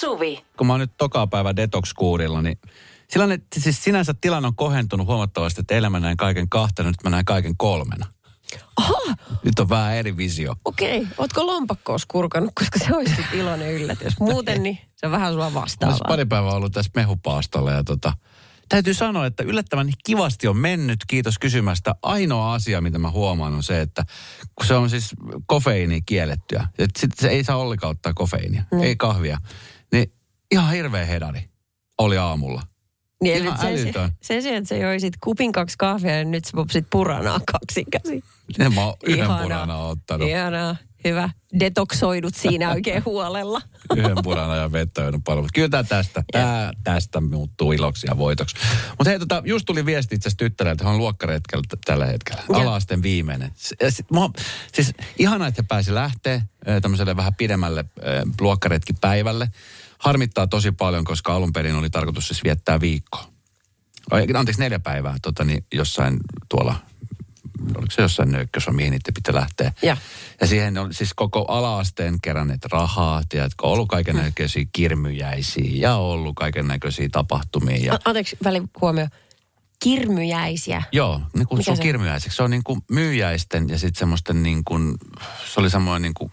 Suvi. kun mä oon nyt toka päivä detox-kuurilla, niin silloin, siis sinänsä tilanne on kohentunut huomattavasti, että eilen mä näin kaiken kahtena, nyt mä näen kaiken kolmena. Aha, Nyt on vähän eri visio. okei. Ootko lompakkoos kurkannut, koska se olisi iloinen yllätys. Muuten niin se on vähän sua vastaavaa. oon pari päivää ollut tässä mehupaastolla ja tota, täytyy sanoa, että yllättävän kivasti on mennyt, kiitos kysymästä. Ainoa asia, mitä mä huomaan on se, että kun se on siis kofeiini kiellettyä, että sit se ei saa ollenkaan ottaa kofeiinia, mm. ei kahvia, ihan hirveä hedari oli aamulla. Niin, Ihan sen, älytön. sen sijaan, että sä joisit kupin kaksi kahvia ja nyt sä popsit puranaa kaksi käsi. En mä oon yhden Ihanaa. purana ottanut. Ihanaa. Hyvä. Detoksoidut siinä oikein huolella. Yhden purana ja vettä on paljon. Kyllä tästä, tää tästä muuttuu iloksi ja voitoksi. Mutta hei, tota, just tuli viesti itse että hän on luokkaretkellä tällä hetkellä. Ja. Viimeinen. Sit, mua, siis ihana, että pääsi lähteä tämmöiselle vähän pidemmälle luokkaretkipäivälle. Harmittaa tosi paljon, koska alun perin oli tarkoitus siis viettää viikkoa. Ai, Anteeksi, neljä päivää tota, niin jossain tuolla, oliko se jossain nöykkössä, mihin niitä pitää lähteä. Ja. Ja siihen on siis koko ala-asteen keränneet rahaa, tiedätkö, ollut kaiken näköisiä kirmyjäisiä ja ollut kaiken näköisiä tapahtumia. Ja, A- Anteeksi, välihuomio. Kirmyjäisiä. joo, ne kutsuu Mikä se on? kirmyjäiseksi. Se on niin kuin myyjäisten ja sitten semmoisten niin kuin, se oli semmoinen niin kuin,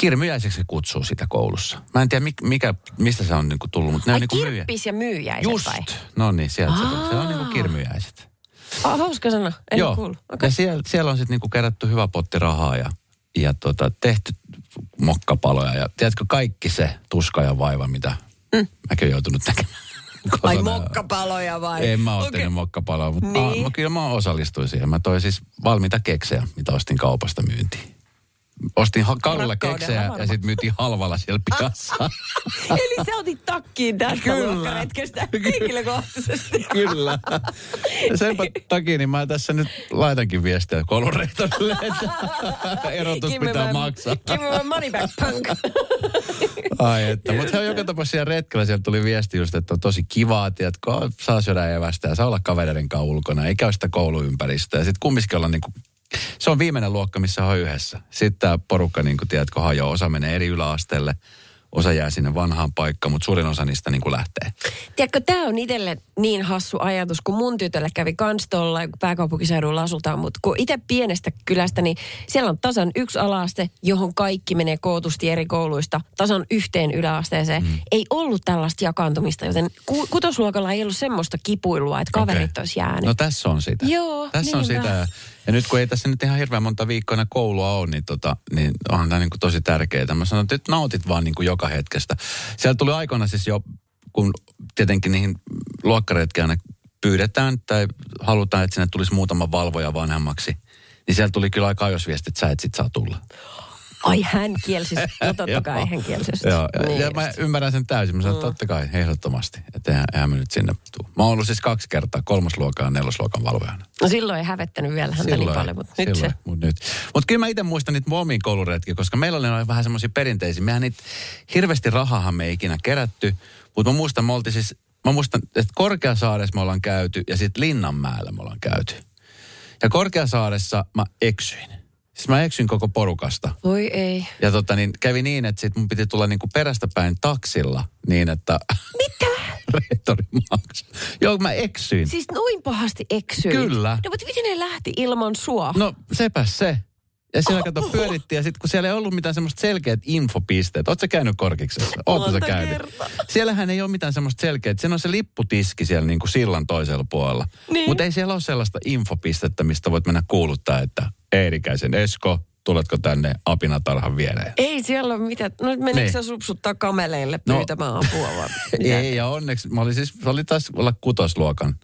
kirmyjäiseksi se kutsuu sitä koulussa. Mä en tiedä mikä, mistä se on niin kuin tullut, mutta ne Ai on niin kuin myyjä. kirppis ja myyjäiset Just, vai? no niin, sieltä se tuli. Se on niin kuin Aa. kirmyjäiset. Ah, hauska sana. En Joo, kuullut. okay. Ja siellä, siellä on sitten niinku kerätty hyvä potti rahaa ja, ja tota, tehty mokkapaloja. Ja tiedätkö, kaikki se tuska ja vaiva, mitä mm. mäkin olen joutunut tekemään. Ai mokkapaloja vai? En mä ole okay. mokkapaloja, mutta Niin. niin. mä, kyllä mä osallistuin siihen. Mä toin siis valmiita keksejä, mitä ostin kaupasta myyntiin. Ostin Rakkaudella keksejä ja sitten myytiin halvalla siellä pihassa. Eli sä otit takkiin tästä Kyllä. luokkaretkestä henkilökohtaisesti. Kyllä. Senpä takia niin mä tässä nyt laitankin viestiä koulurehtorille, että erotus Give me pitää maksaa. Give me my money back, punk. Ai että, mutta he on joka tapauksessa siellä retkellä, sieltä tuli viesti just, että on tosi kivaa, tiedätkö, saa syödä evästä ja saa olla kavereiden kanssa ulkona, ei käy sitä kouluympäristöä. Ja sitten kumminkin olla niinku, se on viimeinen luokka, missä on yhdessä. Sitten tämä porukka, niin kuin tiedätkö, hajoaa, osa menee eri yläasteelle, osa jää sinne vanhaan paikkaan, mutta suurin osa niistä niin kuin lähtee. Tiedätkö, tämä on itselle niin hassu ajatus, kun mun tytölle kävi kans tuolla, pääkaupunkiseudulla asutaan, mutta kun itse pienestä kylästä, niin siellä on tasan yksi alaaste, johon kaikki menee kootusti eri kouluista, tasan yhteen yläasteeseen. Mm. Ei ollut tällaista jakaantumista, joten ku- kutosluokalla ei ollut semmoista kipuilua, että kaverit Okei. olisi jäänyt. No tässä on sitä. Joo, Tässä on niinpä. sitä. Ja, nyt kun ei tässä nyt ihan hirveän monta viikkoa koulua ole, niin, tota, niin onhan tämä niin kuin tosi tärkeää. Mä sanon, että nyt nautit vaan niin kuin joka hetkestä. Siellä tuli aikoina siis jo, kun tietenkin niihin luokkaretkiä pyydetään tai halutaan, että sinne tulisi muutama valvoja vanhemmaksi. Niin siellä tuli kyllä aika ajoissa viesti, että sä et sit saa tulla. Ai hän kielsi, no totta kai hän kielsi. Joo, ja, Niin ja mä ymmärrän sen täysin. Mä sanon, että totta kai, ehdottomasti. Että eihän, eihän me nyt sinne tuu. Mä oon ollut siis kaksi kertaa, kolmosluokan ja nelosluokan valvojana. No silloin ei hävettänyt vielä häntä niin paljon, mutta nyt se... silloin, Mut nyt. Mut kyllä mä itse muistan niitä mun omiin kouluretkiä, koska meillä oli vähän semmoisia perinteisiä. Mehän niitä, hirveästi rahahan me ei ikinä kerätty, mutta mä muistan, me oltiin siis, mä muistan, että Korkeasaaressa me ollaan käyty ja sitten Linnanmäellä me ollaan käyty. Ja Korkeasaaressa mä eksyin. Siis mä eksyin koko porukasta. Voi ei. Ja tota niin, kävi niin, että sit mun piti tulla niinku perästä päin taksilla niin, että... Mitä? rehtori maksoi. Joo, mä eksyin. Siis noin pahasti eksyit? Kyllä. No mutta miten ne lähti ilman sua? No sepäs se. Ja siellä kato pyörittiin ja sitten kun siellä ei ollut mitään semmoista selkeät infopisteet. Sä käynyt korkiksessa? Ootko sä käynyt? kertaa. Siellähän ei ole mitään semmoista selkeää. Siinä on se lipputiski siellä niin kuin sillan toisella puolella. Niin. Mutta ei siellä ole sellaista infopistettä, mistä voit mennä kuuluttaa, että Eerikäisen Esko, tuletko tänne apinatarhan viereen? Ei siellä ole mitään. No menikö Niin. sä supsuttaa kameleille No. pyytämään apua vai? mitä? Ei, ja onneksi mä olin siis, se oli taas olla kutosluokan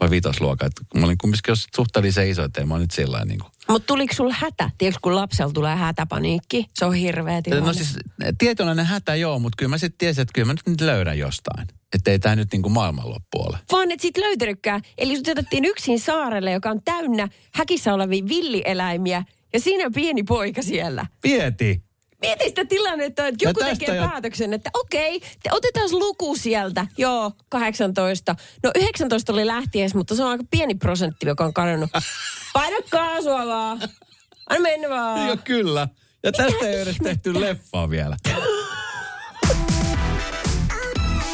vai vitosluokan. Että mä olin kumminkin jos suhteellisen iso, että mä nyt sillä niin kuin. Mutta tuliko sulla hätä? Tiedätkö, kun lapsella tulee hätäpaniikki? Se on hirveä tilanne. No siis tietynlainen hätä joo, mutta kyllä mä sitten tiesin, että kyllä mä nyt nyt löydän jostain. Että ei tämä nyt niin kuin maailmanloppu ole. Vaan et sit löytänytkään. Eli sut otettiin yksin saarelle, joka on täynnä häkissä olevia villieläimiä. Ja siinä on pieni poika siellä. Pieti! Mieti sitä tilannetta, että joku tästä tekee jo- päätöksen, että okei, te otetaan luku sieltä. Joo, 18. No 19 oli lähties, mutta se on aika pieni prosentti, joka on kadonnut. Paina kaasua vaan. Anna mennä vaan. Joo, kyllä. Ja tästä ei edes tehty leffaa vielä.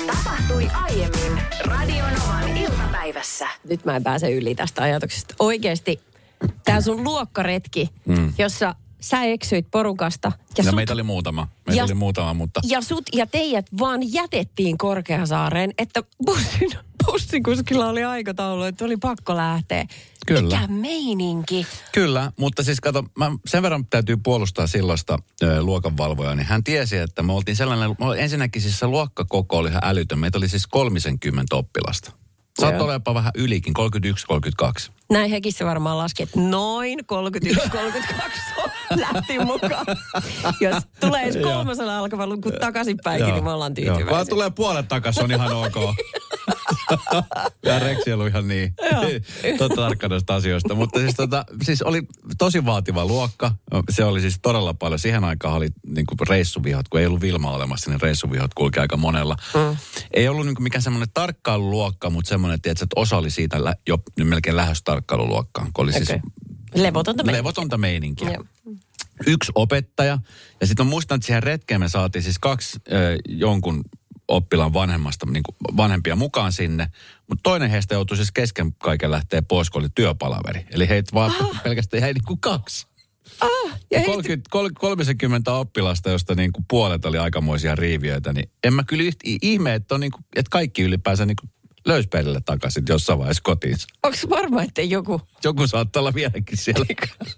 tapahtui aiemmin Radionovan iltapäivässä. Nyt mä en pääse yli tästä ajatuksesta. Oikeasti, tää sun luokkaretki, mm. jossa sä eksyit porukasta. Ja, Ja sut, meitä oli muutama. Meitä Ja- oli muutama, mutta... ja sut ja teidät vaan jätettiin Korkeasaareen, että bussin, bussikuskilla oli aikataulu, että oli pakko lähteä. Kyllä. Mikä meininki. Kyllä, mutta siis kato, mä sen verran täytyy puolustaa silloista ö, luokanvalvojaa, niin hän tiesi, että me oltiin sellainen, me oltiin- ensinnäkin siis se luokkakoko oli ihan älytön. Meitä oli siis 30 oppilasta. Olla jopa vähän ylikin, 31-32. Näin hekissä varmaan laski, että noin 31-32 lähti mukaan. Jos tulee edes kolmasella alkava luku takaisinpäinkin, niin me ollaan tyytyväisiä. tulee puolet takaisin, on ihan ok. ja Reksi ollut ihan niin totta tarkka noista asioista. Mutta siis, tota, siis oli tosi vaativa luokka. Se oli siis todella paljon. Siihen aikaan oli niin kuin reissuvihot, kun ei ollut Vilma olemassa, niin reissuvihot kulki aika monella. Mm. Ei ollut niin kuin mikään semmoinen tarkkailuluokka, mutta semmoinen, että osa oli siitä lä- jo melkein lähes tarkkailuluokkaan. Kun oli siis Okei. Levotonta meininkiä. levotonta meininkiä Joo. yksi opettaja. Ja sitten mä muistan, että siihen retkeen me saatiin siis kaksi ö, jonkun oppilaan vanhemmasta, niin kuin vanhempia mukaan sinne. Mutta toinen heistä joutui siis kesken kaiken lähteä pois, kun oli työpalaveri. Eli heitä vaan ah. pelkästään jäi niin kuin kaksi. Ah, ja heistä, 30, kol- 30 oppilasta, josta niin kuin puolet oli aikamoisia riiviöitä, niin en mä kyllä ihme, että, on niin kuin, että kaikki ylipäänsä niin kuin löysi perille takaisin jossain vaiheessa kotiinsa. onko varma, että joku Joku saattaa olla vieläkin siellä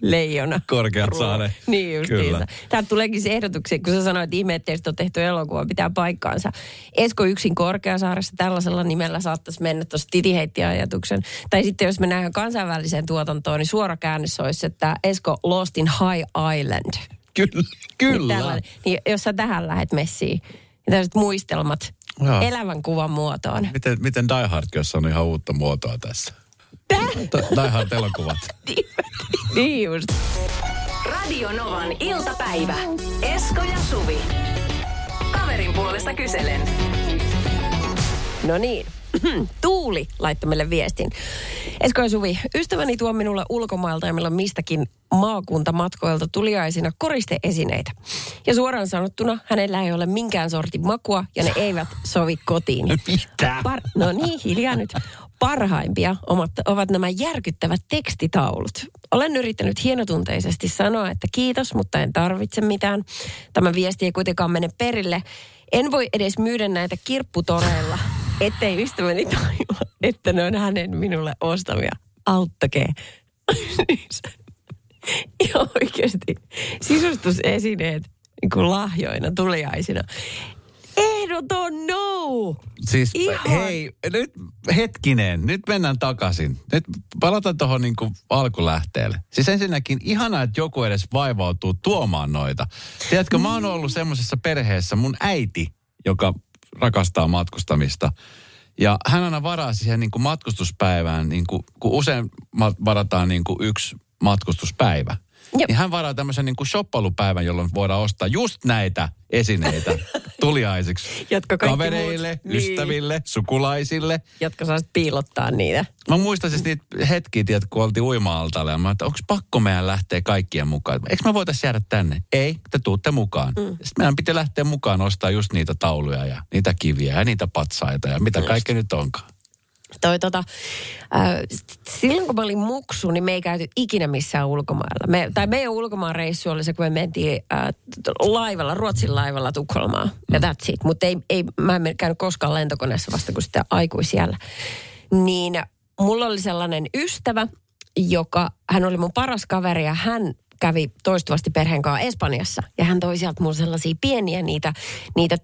leijona. Korkeasaaren. Niin justiinsa. Kyllä. Täältä tuleekin se ehdotuksia, kun sä sanoit, että on tehty elokuva, pitää paikkaansa. Esko yksin Korkeasaaressa tällaisella nimellä saattaisi mennä tuossa Titi heitti ajatuksen. Tai sitten jos mennään kansainväliseen tuotantoon, niin suora käännös olisi, että Esko Lost in High Island. Kyllä. Niin, Kyllä. tällainen. niin jos sä tähän lähet messiin, niin tällaiset muistelmat Joo. elävän kuvan muotoon. Miten, miten Die Hardkin on saanut ihan uutta muotoa tässä? T- Die Hard-elokuvat. Niin just. Radionovan iltapäivä. Esko ja Suvi. Kaverin puolesta kyselen. No niin. Tuuli laittoi meille viestin. Esko ja Suvi, ystäväni tuo minulle ulkomailta ja milloin mistäkin maakuntamatkoilta tuliaisina koristeesineitä. Ja suoraan sanottuna hänellä ei ole minkään sortin makua ja ne eivät sovi kotiin. Mitä? Par- no niin, hiljaa nyt. Parhaimpia omat, ovat nämä järkyttävät tekstitaulut. Olen yrittänyt hienotunteisesti sanoa, että kiitos, mutta en tarvitse mitään. Tämä viesti ei kuitenkaan mene perille. En voi edes myydä näitä kirpputoreilla, ettei ystäväni tajua, että ne on hänen minulle ostamia. Auttakee. ja oikeasti sisustusesineet niin kuin lahjoina tuliaisina. Ehdoton no! Siis Ihan. hei, nyt hetkinen, nyt mennään takaisin. Nyt palataan tuohon niin alkulähteelle. Siis ensinnäkin ihanaa, että joku edes vaivautuu tuomaan noita. Tiedätkö, mä oon ollut semmoisessa perheessä, mun äiti, joka rakastaa matkustamista. Ja hän aina varaa siihen niin kuin matkustuspäivään, niin kuin, kun usein varataan niin kuin yksi matkustuspäivä. Jep. Niin hän varaa tämmöisen niin kuin shoppailupäivän, jolloin voidaan ostaa just näitä esineitä tuliaisiksi. Jotka Kavereille, muut- niin. ystäville, sukulaisille. jotka saasit piilottaa niitä. Mä muistan siis niitä hetkiä, tiedät, kun oltiin uima-altaalla ja mä että onko pakko meidän lähteä kaikkien mukaan? Eikö me voitaisiin jäädä tänne? Ei, te tuutte mukaan. Mm. Sitten meidän piti lähteä mukaan ostaa just niitä tauluja ja niitä kiviä ja niitä patsaita ja mitä kaikki nyt onkaan. Toi, tota, äh, silloin kun mä olin muksu, niin me ei käyty ikinä missään ulkomailla. Me, tai meidän ulkomaan reissu oli se, kun me mentiin äh, laivalla, Ruotsin laivalla Tukholmaan. Ja that's it. Mutta ei, ei, mä en käynyt koskaan lentokoneessa vasta kuin sitä aikuisiellä. Niin mulla oli sellainen ystävä, joka, hän oli mun paras kaveri ja hän kävi toistuvasti perheen kanssa Espanjassa. Ja hän toi sieltä mulle sellaisia pieniä niitä, niitä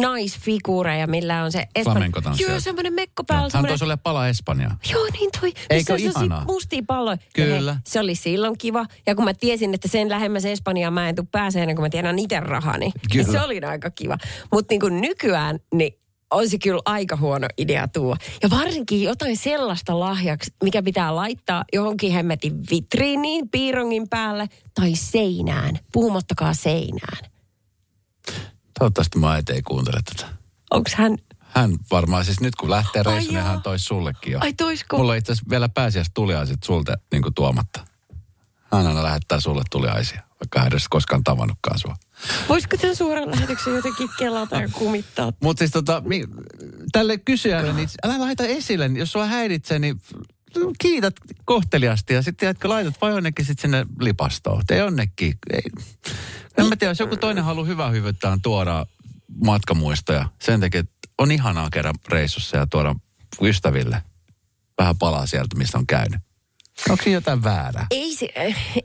naisfiguureja, millä on se Flamenco-tanssia. Joo, semmoinen mekko päällä. Hän semmoinen- toi sulle pala Espanjaa. Joo, niin toi. Eikö sellaisia ihanaa? mustia palloja. Ja Kyllä. He, se oli silloin kiva. Ja kun mä tiesin, että sen lähemmäs Espanjaa mä en pääsee ennen kuin mä tiedän itse rahani. Kyllä. Niin se oli aika kiva. Mutta niin nykyään, niin olisi kyllä aika huono idea tuo. Ja varsinkin jotain sellaista lahjaksi, mikä pitää laittaa johonkin hemmetin vitriiniin, piirongin päälle tai seinään. Puhumattakaan seinään. Toivottavasti mä ei kuuntele tätä. Onko hän... Hän varmaan siis nyt kun lähtee reissuun, niin hän toisi sullekin jo. Ai toisko? Mulla itse asiassa vielä pääsiäis tuliaiset sulta niin tuomatta. Hän aina lähettää sulle tuliaisia, vaikka hän edes koskaan tavannutkaan sua. Voisiko tämän suoran lähetyksen jotenkin kelata ja kumittaa? Mutta siis tota, mi, tälle kysyjälle, niin älä laita esille, jos sua häiritsee, niin kiität kohteliasti ja sitten jätkö laitat vai jonnekin sitten sinne lipastoon. Tee jonnekin. Ei. En mä tiedä, jos joku toinen haluaa hyvää hyvyyttään tuoda matkamuistoja sen takia, että on ihanaa kerran reissussa ja tuoda ystäville vähän palaa sieltä, missä on käynyt. Onko siinä jotain väärää? Ei, se,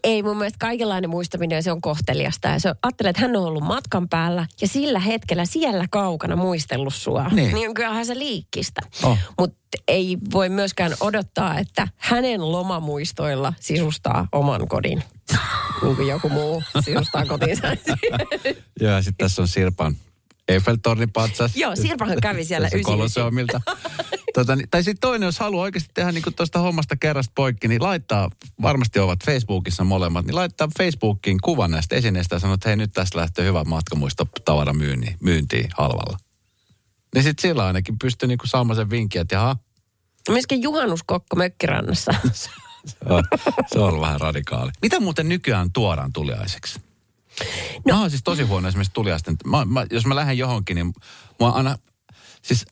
ei mun mielestä kaikenlainen muistaminen, se on kohteliasta. Ja se on, ajattelee, että hän on ollut matkan päällä ja sillä hetkellä siellä kaukana muistellut sua. Niin. niin kyllähän se liikkistä. Oh. Mutta ei voi myöskään odottaa, että hänen lomamuistoilla sisustaa oman kodin. niin kuin joku muu sisustaa kotinsa. Joo, ja sitten tässä on Sirpan Eiffeltornin patsas. Joo, Sirpahan kävi siellä 99. Kolosseumilta. tota, niin- tai sitten toinen, jos haluaa oikeasti tehdä niin tuosta hommasta kerrasta poikki, niin laittaa, varmasti ovat Facebookissa molemmat, niin laittaa Facebookiin kuvan näistä esineistä ja sanoo, että hei nyt tästä lähtee hyvä matkamuistotavara myyntiin, myyntiin halvalla. Niin sitten sillä ainakin pystyy niinku saamaan sen vinkin, että jaha, Myöskin juhannuskokko mökkirannassa. se on, se on vähän radikaali. Mitä muuten nykyään tuodaan tuliaiseksi? No. Mä oon siis tosi huono esimerkiksi tuliaisten. Mä, mä, jos mä lähden johonkin, niin mua aina, siis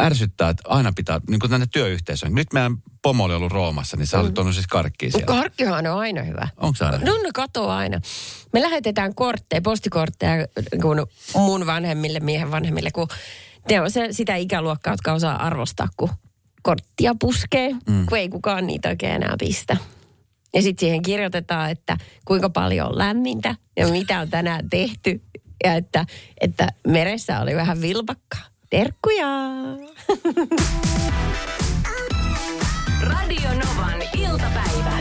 ärsyttää, että aina pitää, niin kuin tänne työyhteisöön. Nyt meidän pomo oli ollut Roomassa, niin sä olit tuonut siis karkkia siellä. Karkkihan on aina hyvä. Onko se aina? No ne katoaa aina. Me lähetetään kortteja, postikortteja kun mun vanhemmille, miehen vanhemmille, kun ne on se, sitä ikäluokkaa, jotka osaa arvostaa, kun korttia puskee, mm. kun ei kukaan niitä oikein enää pistä. Ja sitten siihen kirjoitetaan, että kuinka paljon on lämmintä ja mitä on tänään tehty. Ja että, että meressä oli vähän vilpakkaa. Terkkuja! Radio Novan iltapäivä.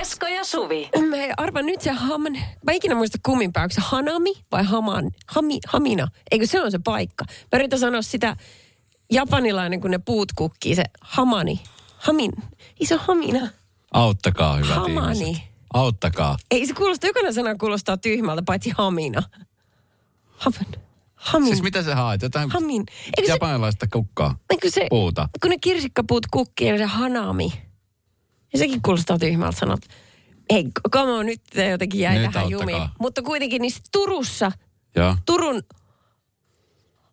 Esko ja Suvi. Mä arvan nyt se haman, mä ikinä muista kumminpäin, onko se Hanami vai Haman, hami, Hamina? Eikö se on se paikka? Mä yritän sanoa sitä japanilainen, kun ne puut kukkii, se Hamani. Hamin, iso Hamina. Auttakaa, hyvät Hamani. ihmiset. Auttakaa. Ei se kuulosta, jokainen sana kuulostaa tyhmältä, paitsi Hamina. Haman. Hamin. Siis mitä sä haet? Jotain Hamin. Eikö se, japanilaista kukkaa? eikö se, Puuta. kun ne kirsikkapuut kukkii, niin se Hanami. Ja sekin kuulostaa tyhmältä sanot. Ei, come on, nyt jotenkin jäi Nyt auttakaa. jumiin. Mutta kuitenkin niin Turussa, Joo. Turun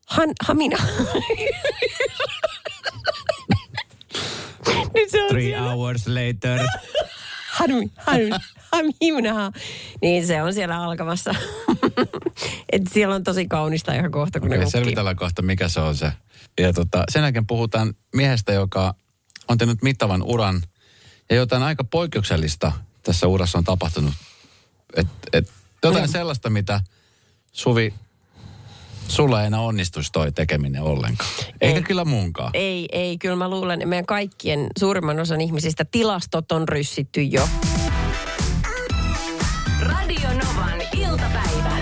Han, Hamina. Nyt se on Three siellä. hours later. Hanmi, hanmi, hamina. Niin se on siellä alkamassa. Et siellä on tosi kaunista ihan kohta, kun Okei, ne selvitellään kohta, mikä se on se. Ja tota, sen jälkeen puhutaan miehestä, joka on tehnyt mittavan uran ja jotain aika poikkeuksellista tässä urassa on tapahtunut. Et, et, jotain Mm. sellaista, mitä Suvi, sulla ei enää onnistuisi toi tekeminen ollenkaan. Eikä Ei. kyllä munkaan. Ei, ei, kyllä mä luulen, että meidän kaikkien suurimman osan ihmisistä tilastot on ryssitty jo. Radio Novan iltapäivä.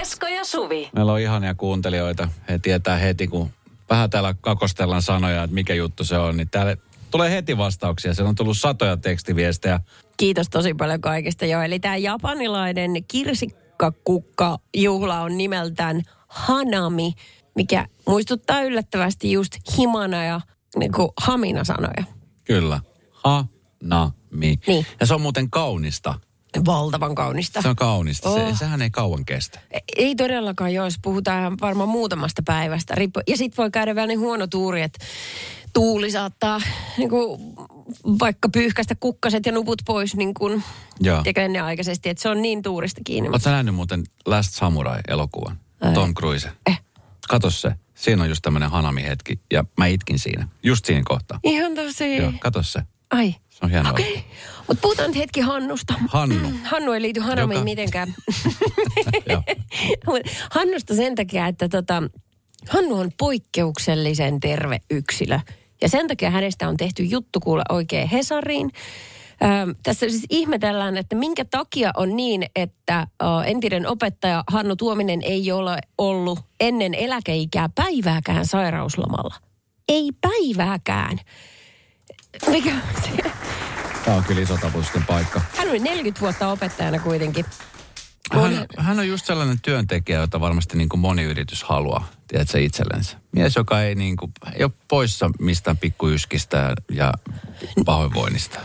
Esko ja Suvi. Meillä on ihania kuuntelijoita. He tietää heti, kun vähän täällä kakostellaan sanoja, että mikä juttu se on, niin täällä tulee heti vastauksia. Siellä on tullut satoja tekstiviestejä. Kiitos tosi paljon kaikesta jo. Eli tämä japanilainen kirsikkakukka-juhla on nimeltään Hanami, mikä muistuttaa yllättävästi just himana ja niin kuin hamina-sanoja. Kyllä. Ha-na-mi. Niin. Ja se on muuten kaunista. Valtavan kaunista. Se on kaunista. Oh. Se, sehän ei kauan kestä. Ei todellakaan, jos puhutaan varmaan muutamasta päivästä. Ja sitten voi käydä vielä niin huono tuuri, että tuuli saattaa niin kuin, vaikka pyyhkäistä kukkaset ja nuput pois niin kuin, ennenaikaisesti. Että se on niin tuurista kiinni. Oletko nähnyt muuten Last Samurai-elokuvan? Tom Cruise. Eh. Kato se. Siinä on just tämmöinen hanami-hetki. Ja mä itkin siinä. Just siinä kohtaa. Ihan tosi. Joo, kato se. Ai. Se on hienoa. Okei. Okay. Mutta puhutaan nyt hetki Hannusta. Hannu. Hannu ei liity Hanamiin Joka- mitenkään. Hannusta sen takia, että tota, Hannu on poikkeuksellisen terve yksilö. Ja sen takia hänestä on tehty juttu kuule oikein Hesariin. Tässä siis ihmetellään, että minkä takia on niin, että ö, entinen opettaja Hannu Tuominen ei ole ollut ennen eläkeikää päivääkään sairauslomalla. Ei päivääkään. Mikä se? Tämä on kyllä iso taputusten paikka. Hän oli 40 vuotta opettajana kuitenkin. Hän, hän on just sellainen työntekijä, jota varmasti niin kuin moni yritys haluaa, tiedätkö, itsellensä. Mies, joka ei, niin kuin, ei ole poissa mistään pikkuyskistä ja pahoinvoinnista.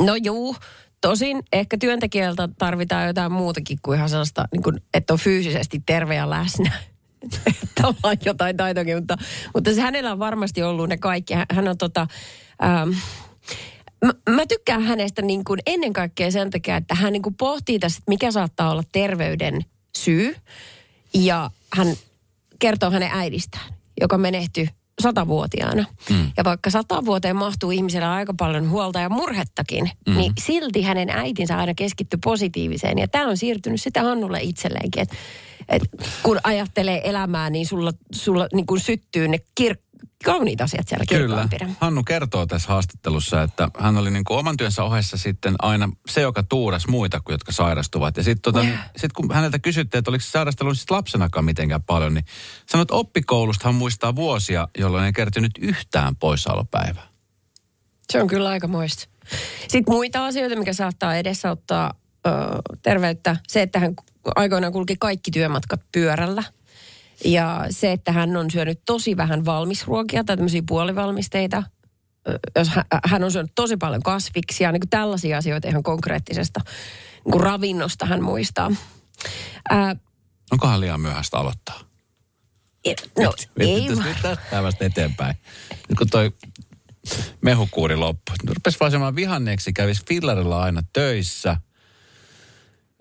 No juu, Tosin ehkä työntekijältä tarvitaan jotain muutakin kuin ihan sellaista, niin kuin, että on fyysisesti terve ja läsnä. että ollaan jotain taitoakin, mutta, mutta se hänellä on varmasti ollut ne kaikki. Hän on tota, ähm, mä, mä tykkään hänestä niin kuin ennen kaikkea sen takia, että hän niin kuin pohtii tässä, että mikä saattaa olla terveyden syy. Ja hän kertoo hänen äidistään, joka menehtyi satavuotiaana. Mm. Ja vaikka sata vuoteen mahtuu ihmisellä aika paljon huolta ja murhettakin, mm. niin silti hänen äitinsä aina keskittyi positiiviseen. Ja tämä on siirtynyt sitä Hannulle itselleenkin, että et kun ajattelee elämää, niin sulla, sulla niin kuin syttyy ne kir- kauniit asiat siellä Kyllä. Hannu kertoo tässä haastattelussa, että hän oli niin kuin oman työnsä ohessa sitten aina se, joka tuuras muita, kuin jotka sairastuvat. Ja sitten tota, Joo. sit kun häneltä kysyttiin, että oliko se sairastellut siis lapsenakaan mitenkään paljon, niin sanoi, että oppikoulusta hän muistaa vuosia, jolloin ei kertynyt yhtään poissaolopäivää. Se on kyllä aika muista. Sitten muita asioita, mikä saattaa edesauttaa ö, terveyttä. Se, että hän aikoinaan kulki kaikki työmatkat pyörällä. Ja se, että hän on syönyt tosi vähän valmisruokia tai tämmöisiä puolivalmisteita. Jos hän, on syönyt tosi paljon kasviksia, niin kuin tällaisia asioita ihan konkreettisesta niin kuin ravinnosta hän muistaa. Ää, Onkohan liian myöhäistä aloittaa? no ei Mietitään vaan. nyt tästä päivästä eteenpäin. Nyt kun toi mehukuuri loppui. Rupesi vaan semmoinen vihanneeksi, kävisi fillarilla aina töissä.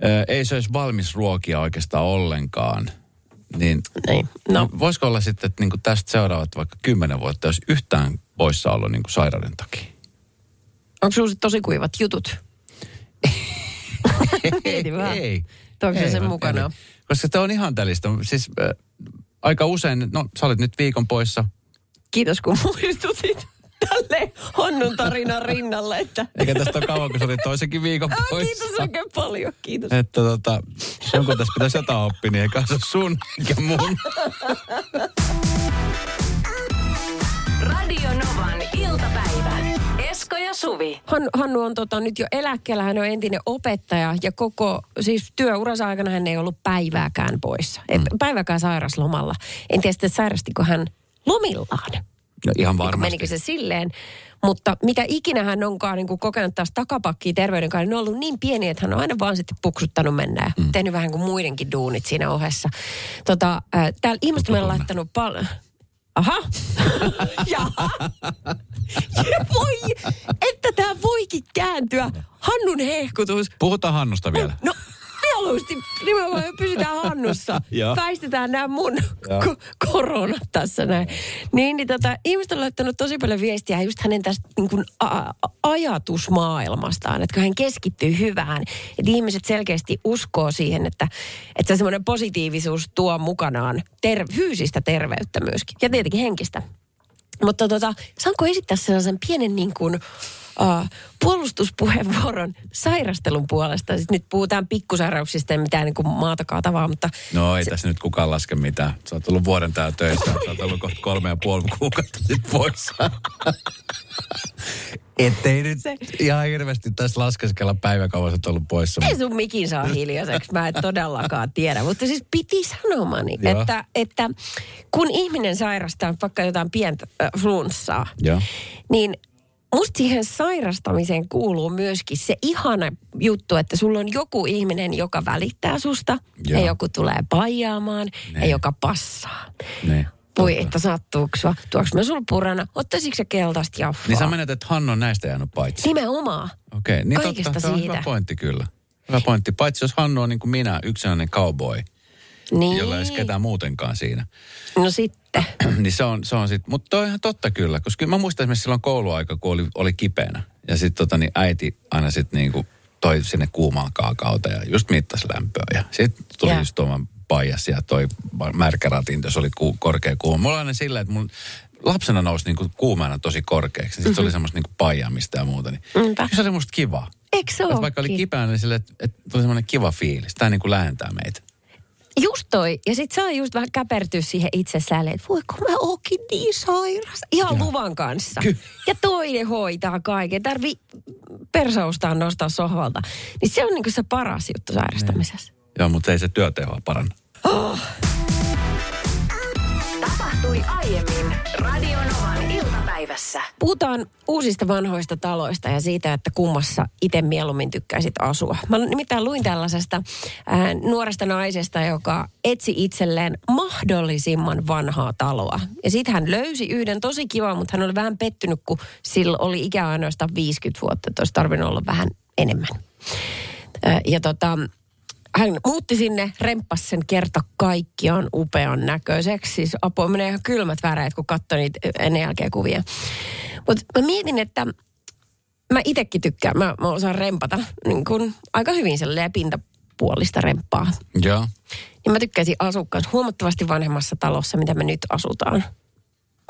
Ö, ei söisi valmis ruokia oikeastaan ollenkaan. Niin Niin, no. voisiko olla sitten, että niin tästä seuraavat vaikka kymmenen vuotta, jos yhtään poissa ollut niin sairauden takia? Onko sinulla tosi kuivat jutut? Vähän. Ei. Tuonko se Ei, sen ei, mukana? ei. Koska se on ihan tällistä. Siis äh, aika usein, no sä olit nyt viikon poissa. Kiitos kun muistutit tälle Hannun tarinan rinnalle, että Eikä tästä ole kauan, kun sä olit toisenkin viikon poissa. kiitos oikein paljon, kiitos. Että tota, jonkun tässä pitäisi jotain oppia, niin eikä se ole sun eikä mun. Radio Novan iltapäivä. Esko ja Suvi. Han, Hannu on tota, nyt jo eläkkeellä, hän on entinen opettaja ja koko, siis työuransa aikana hän ei ollut päivääkään poissa. Mm. Päivääkään sairaslomalla. En tiedä sitten sairastiko hän lomillaan. No ihan varmasti. menikö se silleen. Mutta mitä ikinä hän onkaan niin kuin kokenut taas takapakkia terveyden kanssa, niin ne on ollut niin pieni, että hän on aina vaan sitten puksuttanut mennä ja mm. tehnyt vähän kuin muidenkin duunit siinä ohessa. Tota, äh, täällä ihmiset on meille tunne. laittanut paljon... Aha. Jaha. Ja voi, että tämä voikin kääntyä. Hannun hehkutus. Puhutaan Hannusta vielä. No, mieluusti nimenomaan me pysytään Hannussa. Väistetään nämä mun ko- koronat tässä näin. Niin, niin tota, ihmiset on laittanut tosi paljon viestiä just hänen tästä niin kuin a- a- ajatusmaailmastaan, että kun hän keskittyy hyvään. Että ihmiset selkeästi uskoo siihen, että, että se semmoinen positiivisuus tuo mukanaan ter- fyysistä terveyttä myöskin. Ja tietenkin henkistä. Mutta tota, saanko esittää sellaisen pienen niin kuin, uh, puolustuspuheenvuoron sairastelun puolesta? Siis nyt puhutaan pikkusairauksista, ei mitään niin maata kaatavaa, mutta No ei tässä nyt kukaan laske mitään. Sä oot ollut vuoden täällä töissä. Sä oot ollut kohta kolme ja puoli kuukautta sitten poissa. Ettei nyt Se- ihan hirveästi tässä laskeskella oot ollut poissa. ei sun mikin saa hiljaiseksi, mä en todellakaan tiedä. Mutta siis piti sanomani, Joo. että, että kun ihminen sairastaa vaikka jotain pientä äh, flunssaa, Joo. niin musta siihen sairastamiseen kuuluu myöskin se ihana juttu, että sulla on joku ihminen, joka välittää susta Joo. ja joku tulee paijaamaan ja Niin. joka passaa. Niin. Voi, että sattuuko sua? Tuoks mä sul purana? Ottaisitko se keltaista jaffaa? Niin sä menet, että Hanno on näistä jäänyt paitsi. Nimenomaan. Okei, niin Kaikesta totta, se on siitä. hyvä pointti kyllä. Hyvä pointti. Paitsi jos Hannu on niin kuin minä, yksinäinen cowboy, Niin. jolla ei ketään muutenkaan siinä. No sitten. niin se on, se on sitten, mutta toi on ihan totta kyllä. Koska mä muistan esimerkiksi silloin kouluaika, kun oli, oli kipeänä. Ja sitten tota, niin äiti aina sitten niinku toi sinne kuumaan kaakauta ja just mittasi lämpöä. Ja sitten tuli Joo. just tuoman paijas ja toi märkäratin, jos oli ku, korkea kuuma. Mulla oli aina sillä, että mun lapsena nousi niinku kuumana tosi korkeaksi. Sitten se oli semmoista niinku paijaamista ja muuta. Niin, Niinpä. se oli musta kiva. Eikö se vaikka oli kipeänä, niin sille, että, että tuli semmoinen kiva fiilis. Tämä niinku lähentää meitä. Just toi. Ja sit saa just vähän käpertyä siihen itsessään, että voi kun mä oonkin niin sairas. Ihan luvan kanssa. Ky- ja toinen hoitaa kaiken. Tarvii persaustaan nostaa sohvalta. Niin se on niinku se paras juttu sairastamisessa. Joo, mutta ei se työtehoa paranna. Tapahtuu tapahtui aiemmin Radionovan iltapäivässä. Puhutaan uusista vanhoista taloista ja siitä, että kummassa itse mieluummin tykkäisit asua. Mä nimittäin luin tällaisesta ää, nuoresta naisesta, joka etsi itselleen mahdollisimman vanhaa taloa. Ja sitten hän löysi yhden tosi kivan, mutta hän oli vähän pettynyt, kun sillä oli ikä ainoastaan 50 vuotta. Että olisi tarvinnut olla vähän enemmän. Ää, ja tota, hän muutti sinne, remppasi sen kerta kaikkiaan upean näköiseksi. Siis apua menee ihan kylmät väreet, kun katsoi niitä ennen jälkeen kuvia. Mutta mä mietin, että mä itekin tykkään, mä, mä osaan rempata niin kun aika hyvin sellainen pintapuolista remppaa. Joo. Niin mä tykkäisin asua kanssa huomattavasti vanhemmassa talossa, mitä me nyt asutaan.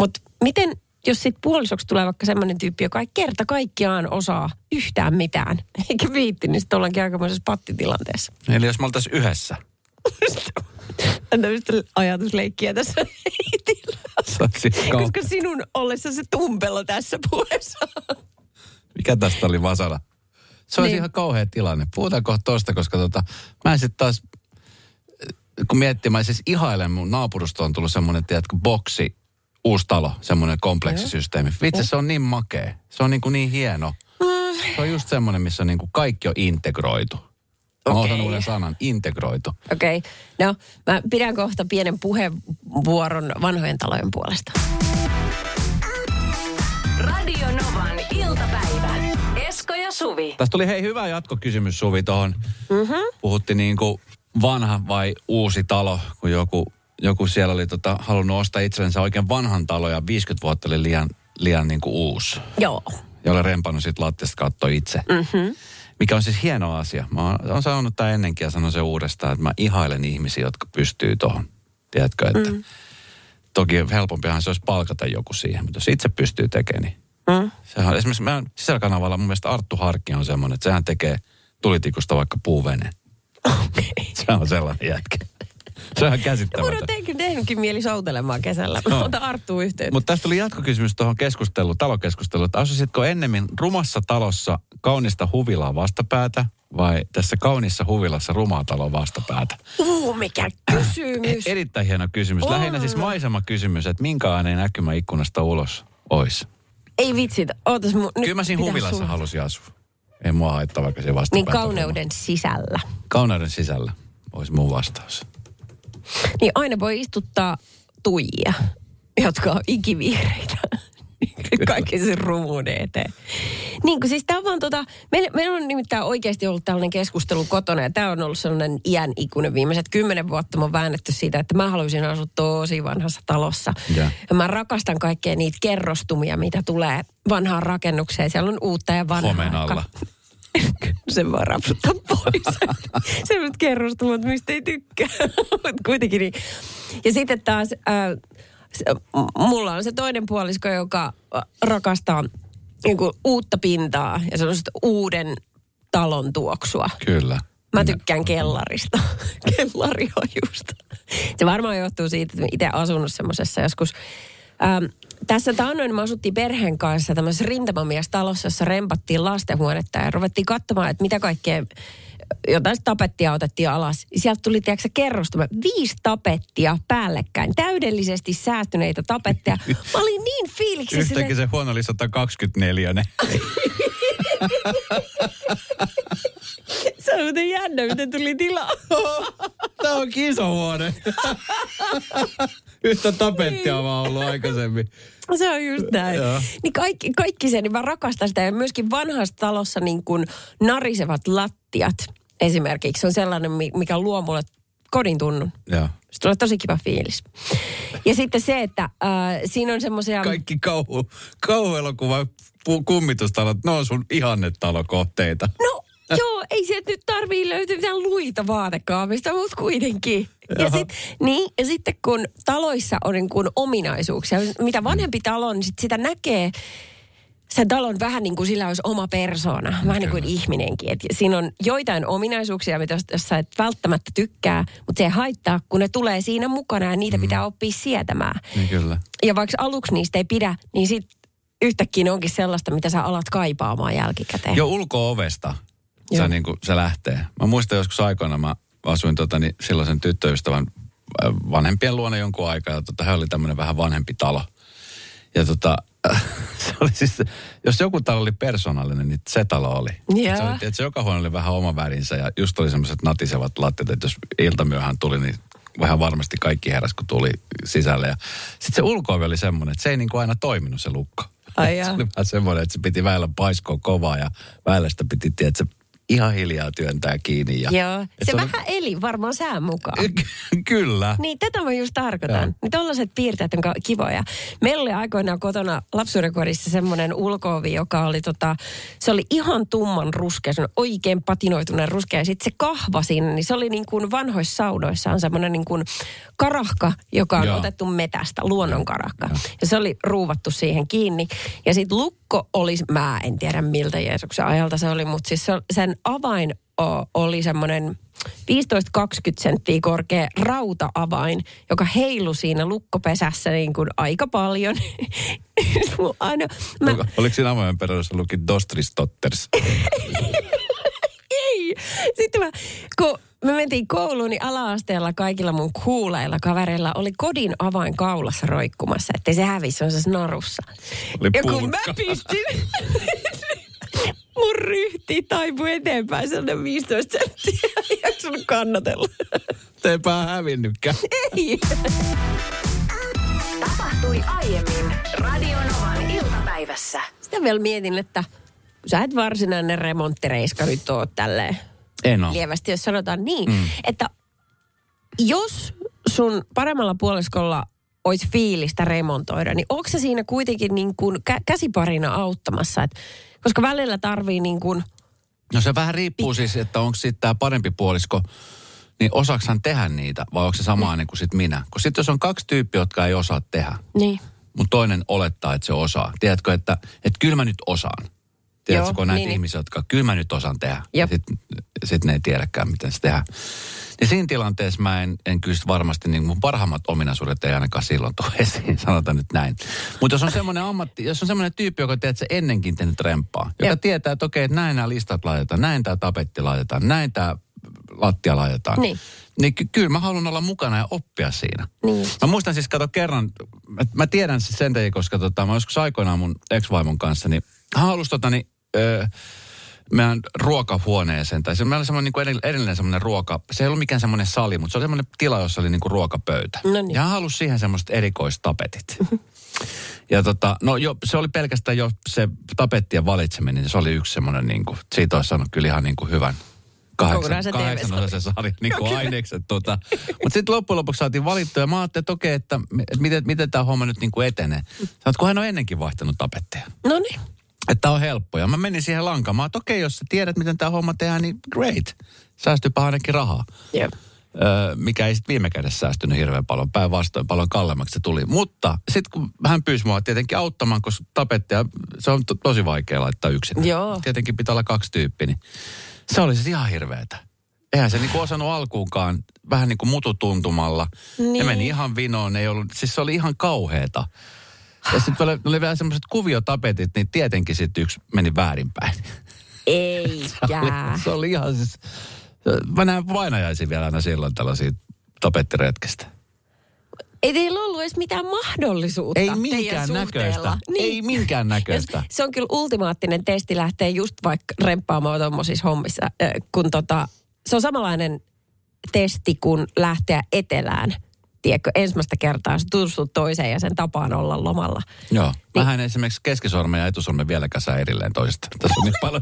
Mutta miten, jos sit puolisoksi tulee vaikka semmoinen tyyppi, joka ei kerta kaikkiaan osaa yhtään mitään, eikä viitti, niin sitten ollaankin aikamoisessa pattitilanteessa. Eli jos me oltaisiin yhdessä. Tämmöistä ajatusleikkiä tässä heitillä. Koska sinun ollessa se tumpelo tässä puheessa. Mikä tästä oli vasara? Se olisi Niin. ihan kauhea tilanne. Puhutaan kohta tosta, koska tota, mä en sitten taas, kun miettii, mä siis ihailen, mun naapurusto on tullut semmoinen, tiedätkö, boksi, uusi talo, semmoinen kompleksisysteemi. Vitsi, se on niin makea. Se on niin, kuin niin hieno. Se on just semmoinen, missä niin kuin kaikki on integroitu. Mä Okei. otan uuden sanan, integroitu. Okei, okay. no mä pidän kohta pienen puheenvuoron vanhojen talojen puolesta. Radionovan iltapäivä. Esko ja Suvi. Tästä tuli hei hyvä jatkokysymys Suvi tuohon. Mm-hmm. Puhutti niin kuin vanha vai uusi talo, kun joku, joku siellä oli tota, halunnut ostaa itsellensä oikein vanhan talon ja 50 vuotta oli liian, liian niin kuin uusi. Joo. Ja olen rempannut sit lattiasta katsoa itse. Mm-hmm. Mikä on siis hieno asia. Mä oon, oon sanonut tämän ennenkin ja sanon sen uudestaan, että mä ihailen ihmisiä, jotka pystyy tuohon. Tiedätkö, että mm. toki helpompihan se olisi palkata joku siihen, mutta jos itse pystyy tekemään, niin Mm. Sehän, esimerkiksi meidän sisäkanavalla mun mielestä Arttu Harkki on semmoinen, että sehän tekee tulitikusta vaikka puuveneen. Okay. Se on sellainen jätkä. Se on Mun on tehnyt, tehnytkin mieli soutelemaan kesällä. Joo. Mä otan Arttuun yhteyttä. Mutta tästä tuli jatkokysymys tuohon keskusteluun, talokeskusteluun, että asusitko ennemmin rumassa talossa kaunista huvilaa vastapäätä vai tässä kaunissa huvilassa rumaa talon vastapäätä? Uu, mikä kysymys. Erittäin hieno kysymys. On. Lähinnä siis maisema kysymys, että minkälainen näkymä ikkunasta ulos olisi. Ei vitsi, ootas mun... Kyllä mä siinä huvilassa sun- halusin asua. Ei mua haittaa vaikka se Niin vastapäätä. kauneuden sisällä. Kauneuden sisällä olisi mun vastaus. Niin aina voi istuttaa tuijia, jotka on ikivihreitä. Kaikki sen rumuuden eteen. Niin kuin siis tämä on vaan tota, meillä, meillä on nimittäin oikeasti ollut tällainen keskustelu kotona ja tämä on ollut sellainen iän ikuinen viimeiset kymmenen vuotta mä oon väännetty siitä, että mä haluaisin asua tosi vanhassa talossa. Ja. Ja mä rakastan kaikkea niitä kerrostumia, mitä tulee vanhaan rakennukseen. Siellä on uutta ja vanhaa. Homen alla. Sen vaan rapsuttaa pois. Sellaiset kerrostumat, mistä ei tykkää. Mutta kuitenkin niin. Ja sitten taas äh, se, mulla on se toinen puolisko, joka äh, rakastaa niin kuin uutta pintaa ja sellaista uuden talon tuoksua. Kyllä. Mä tykkään kellarista. Kellarihojusta. Se varmaan johtuu siitä, että itse asunut semmoisessa joskus. Ähm, tässä taannoin me asuttiin perheen kanssa tämmöisessä rintamamiestalossa, jossa rempattiin lastenhuonetta ja ruvettiin katsomaan, että mitä kaikkea jotain tapettia otettiin alas. Sieltä tuli, tiedätkö, kerrostuma. Viisi tapettia päällekkäin. Täydellisesti säästyneitä tapetteja. Mä olin niin fiiliksissä. Yhtäkkiä se huono oli 124. Ne. Se on muuten jännä, miten tuli tilaa. Tämä on kisohuone. Yhtä tapettia on vaan ollut aikaisemmin. Se on just näin. Joo. Niin kaikki, kaikki se, niin mä rakastan sitä. Ja myöskin vanhassa talossa niin kuin narisevat lattiat esimerkiksi on sellainen, mi- mikä luo mulle kodin tunnun. Joo. Se tulee tosi kiva fiilis. Ja sitten se, että äh, siinä on semmoisia... Kaikki kauhu, kauhuelokuva kummitustalot, ne on sun ihannetalokohteita. No joo, ei sieltä nyt tarvii löytyä mitään luita vaatekaapista, mutta kuitenkin. Ja, sit, niin, ja sitten kun taloissa on niin kuin ominaisuuksia, mitä vanhempi talo on, niin sit sitä näkee sen talon vähän niin kuin sillä olisi oma persona, vähän niin kuin ihminenkin. Et siinä on joitain ominaisuuksia, mitä jos sä et välttämättä tykkää, mutta se ei haittaa, kun ne tulee siinä mukana ja niitä mm. pitää oppia sietämään. Niin kyllä. Ja vaikka aluksi niistä ei pidä, niin sitten yhtäkkiä ne onkin sellaista, mitä sä alat kaipaamaan jälkikäteen. Jo ulko-ovesta se, niin kuin, se lähtee. Mä muistan joskus aikoina, mä asuin tota, niin silloisen tyttöystävän äh, vanhempien luona jonkun aikaa. Ja tota, he oli tämmöinen vähän vanhempi talo. Ja tota, se oli siis, jos joku talo oli persoonallinen, niin se talo oli. Joo. Se oli, että se joka huone oli vähän oma värinsä ja just oli semmoiset natisevat lattiat, että jos iltamyöhään tuli, niin vähän varmasti kaikki heräs, kun tuli sisälle. Ja sitten se ulko oli semmoinen, että se ei niin kuin aina toiminut se lukko. Ai se oli vähän semmoinen, että se piti väillä paiskoa kovaa ja väillä sitä piti, tiedätkö, ihan hiljaa työntää kiinni. Ja, Joo, se oli- vähän eli varmaan sään mukaan. Kyllä. Niin, tätä mä just tarkoitan. Joo. Niin tollaset piirteet on kivoja. Meillä oli aikoinaan kotona lapsuudenkodissa semmoinen ulkoovi, joka oli tota, se oli ihan tumman ruskea, semmoinen oikein patinoituneen ruskea. Ja sitten se kahva siinä, niin se oli niin kuin vanhoissa saunoissa on semmoinen niin kuin karahka, joka on Joo. otettu metästä, luonnon karahka. Joo. Ja se oli ruuvattu siihen kiinni. Ja sitten lukko oli, mä en tiedä miltä Jeesuksen ajalta se oli, mutta siis se, sen avain oli semmoinen 15-20 senttiä korkea rauta-avain, joka heilui siinä lukkopesässä niin kuin aika paljon. Aina, mä, Oliko, oliko siinä avoimen perässä luki Dostris Totters? ei. Sitten mä, kun me mentiin kouluun, niin ala-asteella kaikilla mun kuuleilla kavereilla oli kodin avain kaulassa roikkumassa, ettei se hävisi, on se narussa. Oli ja kun mä pistin, mun ryhti taipui eteenpäin, sellainen 15 senttiä, ei jaksanut kannatella. Teipä hävinnytkään. ei. Tapahtui aiemmin Radionovan iltapäivässä. Sitä vielä mietin, että sä et varsinainen remonttireiska nyt oo tälleen En ole. lievästi, jos sanotaan niin, mm. että jos sun paremmalla puoliskolla olisi fiilistä remontoida, niin onko se siinä kuitenkin niin kuin kä- käsiparina auttamassa? Et, koska välillä tarvii niin kuin, No se vähän riippuu siis, että onko sitten tämä parempi puolisko, niin osaksan tehdä niitä, vai onko se sama niin kuin sit minä? Kun sitten jos on kaksi tyyppiä, jotka ei osaa tehdä, niin, mutta toinen olettaa, että se osaa. Tiedätkö, että, että kyllä mä nyt osaan. Tiedätkö, Joo, kun on näitä niin, niin. ihmisiä, jotka kyllä mä nyt osaan tehdä. Sitten sit ne ei tiedäkään, miten se tehdään. Ja siinä tilanteessa mä en, en kyllä varmasti, niin mun parhaimmat ominaisuudet ei ainakaan silloin tule esiin, sanotaan nyt näin. Mutta jos on semmoinen ammatti, jos on semmoinen tyyppi, joka tiedät, että se ennenkin tehnyt remppaa, joka Jep. tietää, että okei, että näin nämä listat laitetaan, näin tämä tapetti laitetaan, näin tämä lattia laitetaan. Niin. Niin ky- kyllä mä haluan olla mukana ja oppia siinä. Niin. Mä muistan siis, kato kerran, mä, mä tiedän sen takia, koska tota, mä joskus aikoinaan mun ex-vaimon kanssa, niin hän halusi tota, niin, meidän ruokahuoneeseen, tai se meillä oli semmoinen niin kuin erillinen semmoinen ruoka, se ei ollut mikään semmoinen sali, mutta se oli semmoinen tila, jossa oli niin kuin ruokapöytä. No niin. Ja hän halusi siihen semmoiset erikoistapetit. ja tota, no jo, se oli pelkästään jo se tapettien valitseminen, niin se oli yksi semmoinen niin kuin, siitä olisi saanut kyllä ihan niin kuin hyvän kahdeksan, kahdeksan osaisen sarjan niin kuin ainekset. Tota. Mutta sitten loppujen lopuksi saatiin valittua ja mä ajattelin, että okei, että, että miten, miten tämä homma nyt niin kuin etenee. Sanoit, kun hän on ennenkin vaihtanut tapetteja. no niin. Että on helppo. Ja mä menin siihen lankamaan, että okei, jos sä tiedät, miten tämä homma tehdään, niin great. Säästypä ainakin rahaa. Joo. Öö, mikä ei sitten viime kädessä säästynyt hirveän paljon. Päinvastoin paljon kallemmaksi se tuli. Mutta sitten kun hän pyysi mua tietenkin auttamaan, koska tapettia, se on to- tosi vaikea laittaa yksin. Joo. Tietenkin pitää olla kaksi tyyppiä, niin se oli siis ihan hirveetä. Eihän se niinku osannut alkuunkaan vähän niin kuin mututuntumalla. Niin. Ne meni ihan vinoon, ei ollut, siis se oli ihan kauheeta. Ja sitten oli, oli vielä semmoiset kuviotapetit, niin tietenkin sitten yksi meni väärinpäin. Eikä. Se oli ihan siis... Mä näen vainajaisin vielä aina silloin tällaisia tapettiretkestä. Ei teillä ollut edes mitään mahdollisuutta Ei minkään näköistä. Ei minkään näköistä. Se on kyllä ultimaattinen testi lähteä just vaikka remppaamaan tuommoisissa hommissa, äh, kun tota, se on samanlainen testi kuin lähteä etelään. Tiedätkö, ensimmäistä kertaa sä tutustut toiseen ja sen tapaan olla lomalla. Joo. Vähän esimerkiksi keskisormen ja etusormen vieläkään saa erilleen toisesta. Tässä on niin paljon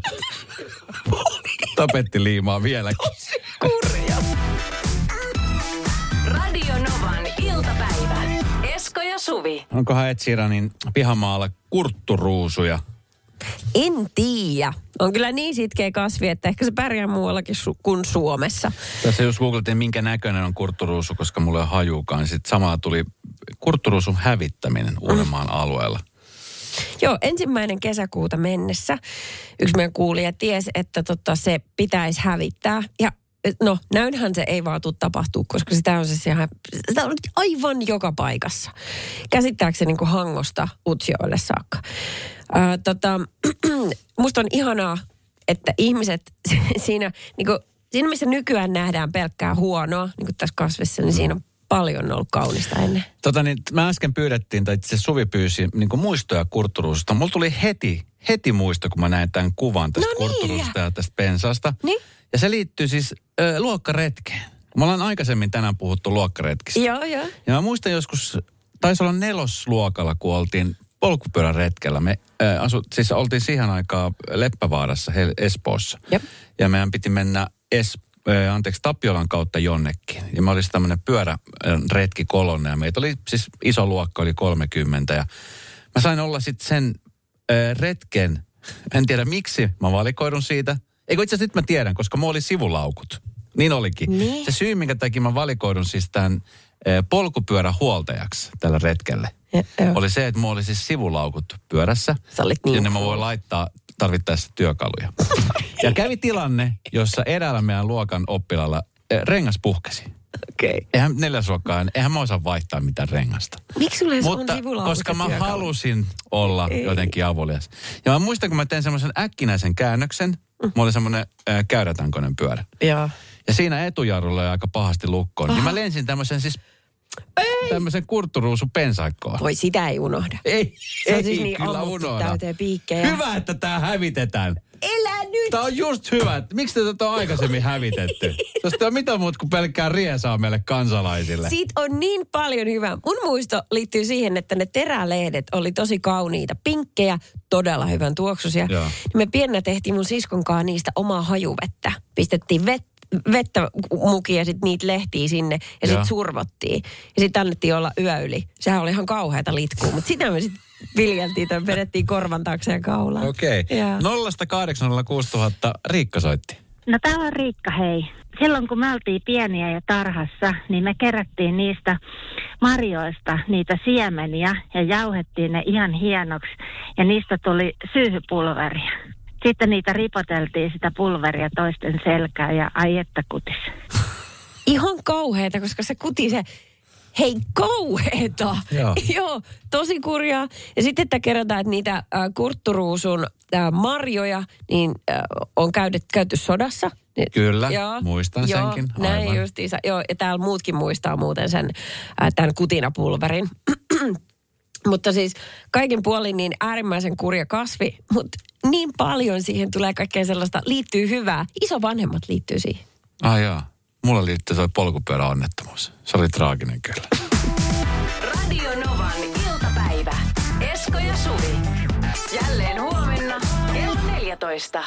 tapettiliimaa vieläkin. Kurja. Radio Novan iltapäivä. Esko ja Suvi. Onkohan Ed Sheeranin pihamaalla kurtturuusuja? En tiedä. On kyllä niin sitkeä kasvi, että ehkä se pärjää muuallakin su- kuin Suomessa. Tässä jos googletin, minkä näköinen on kurtturuusu, koska mulla ei ole hajukaan, niin sitten samalla tuli kurtturuusun hävittäminen Uudenmaan alueella. Joo, ensimmäinen kesäkuuta mennessä yksi meidän kuulija tiesi, että tota, se pitäisi hävittää. Ja no, näynhän se ei vaan tule tapahtuu, koska sitä on se siellä, sitä on aivan joka paikassa. Käsittääkseni niin kuin Hangosta Utsjoelle saakka. Ää, tota, musta on ihanaa, että ihmiset siinä, niin kuin, siinä missä nykyään nähdään pelkkää huonoa, niin kuin tässä kasvissa, niin siinä on paljon ollut kaunista ennen. Tota niin, mä äsken pyydettiin, tai itse Suvi pyysi niin muistoja kurtturuususta. Mulla tuli heti, heti muisto, kun mä näin tämän kuvan tästä No niin. ja tästä pensasta. Niin. Ja se liittyy siis ö, luokkaretkeen. Me ollaan aikaisemmin tänään puhuttu luokkaretkistä. Joo, joo. Ja mä muistan joskus, taisi olla nelosluokalla, kun oltiin polkupyöräretkellä. Me äh, asu, siis oltiin siihen aikaan Leppävaarassa, Hel- Espoossa. Jep. Ja meidän piti mennä es, äh, anteeksi, Tapiolan kautta jonnekin. Ja mä olisi tämmöinen pyöräretki kolonne. Ja meitä oli siis iso luokka, oli 30. Ja mä sain olla sitten sen äh, retken, en tiedä miksi mä valikoidun siitä. Eikö itse asiassa nyt mä tiedän, koska mulla oli sivulaukut. Niin olikin. Niin. Se syy, minkä takia mä valikoidun siis tämän eh, polkupyörähuoltajaksi tällä retkelle, Ja- oli se, että mulla oli siis sivulaukut pyörässä. Sä olit niin Jonne mä voin laittaa tarvittaessa työkaluja. ja kävi tilanne, jossa eräällä meidän luokan oppilalla eh, rengas puhkesi. Okei. Okay. Eihän neljäsluokkaan, eihän mä osaa vaihtaa mitään rengasta. Miksi sulla Mutta on koska ja mä työkalut? halusin olla Ei. jotenkin avulias. Ja mä muistan, kun mä tein semmoisen äkkinäisen käännöksen. Mm. Mulla oli semmoinen äh, käydätankoinen pyörä. Joo. Ja siinä etujarrulla oli aika pahasti lukkoon. Niin mä lensin tämmöisen siis tämmöisen kurtturuusu pensaikkoon. Voi sitä ei unohda. Ei, Se on ei siis niin kyllä unohda. täyteen piikkejä. Hyvä, että tää hävitetään. Elä nyt! Tää on just hyvä. Miksi te tätä on aikaisemmin hävitetty? Tästä ei ole mitään muuta kuin pelkkää riesaa meille kansalaisille. Siitä on niin paljon hyvää. Mun muisto liittyy siihen, että ne terälehdet oli tosi kauniita, pinkkejä, todella hyvän tuoksuisia. Joo. Niin me pienenä tehtiin mun siskonkaan niistä omaa hajuvettä. Pistettiin vet, vettä mukia ja sitten niitä lehtiä sinne ja sitten survottiin. Ja sitten annettiin olla yö yli. Sehän oli ihan kauheata litkua, mutta sitä me sitten viljeltiin tai vedettiin korvan taakse ja kaulaan. Okei. Okay. Joo. 0806000 Riikka soitti. No täällä on Riikka, hei. Silloin kun me oltiin pieniä ja tarhassa, niin me kerättiin niistä marjoista niitä siemeniä ja jauhettiin ne ihan hienoksi. Ja niistä tuli syyhypulveria. Sitten niitä ripoteltiin sitä pulveria toisten selkään ja ai että kutis. ihan kauheeta, koska se kuti se, hei kauheeta. Joo. Joo, tosi kurjaa. Ja sitten, että kerätään että niitä äh, kurtturuusun äh, marjoja, niin äh, on käyty, käyty sodassa. Kyllä, muistan joo, senkin, Näin aivan. justiinsa. Joo, ja täällä muutkin muistaa muuten sen, äh, tämän kutinapulverin. Mutta siis kaiken puolin niin äärimmäisen kurja kasvi, mutta niin paljon siihen tulee kaikkea sellaista, liittyy hyvää. Isovanhemmat liittyy siihen. Ah jaa. Mulla liittyy toi polkupyöräonnettomuus. Se oli traaginen kyllä. Radio Novan iltapäivä. Esko ja Suvi. Jälleen huomenna kello 14.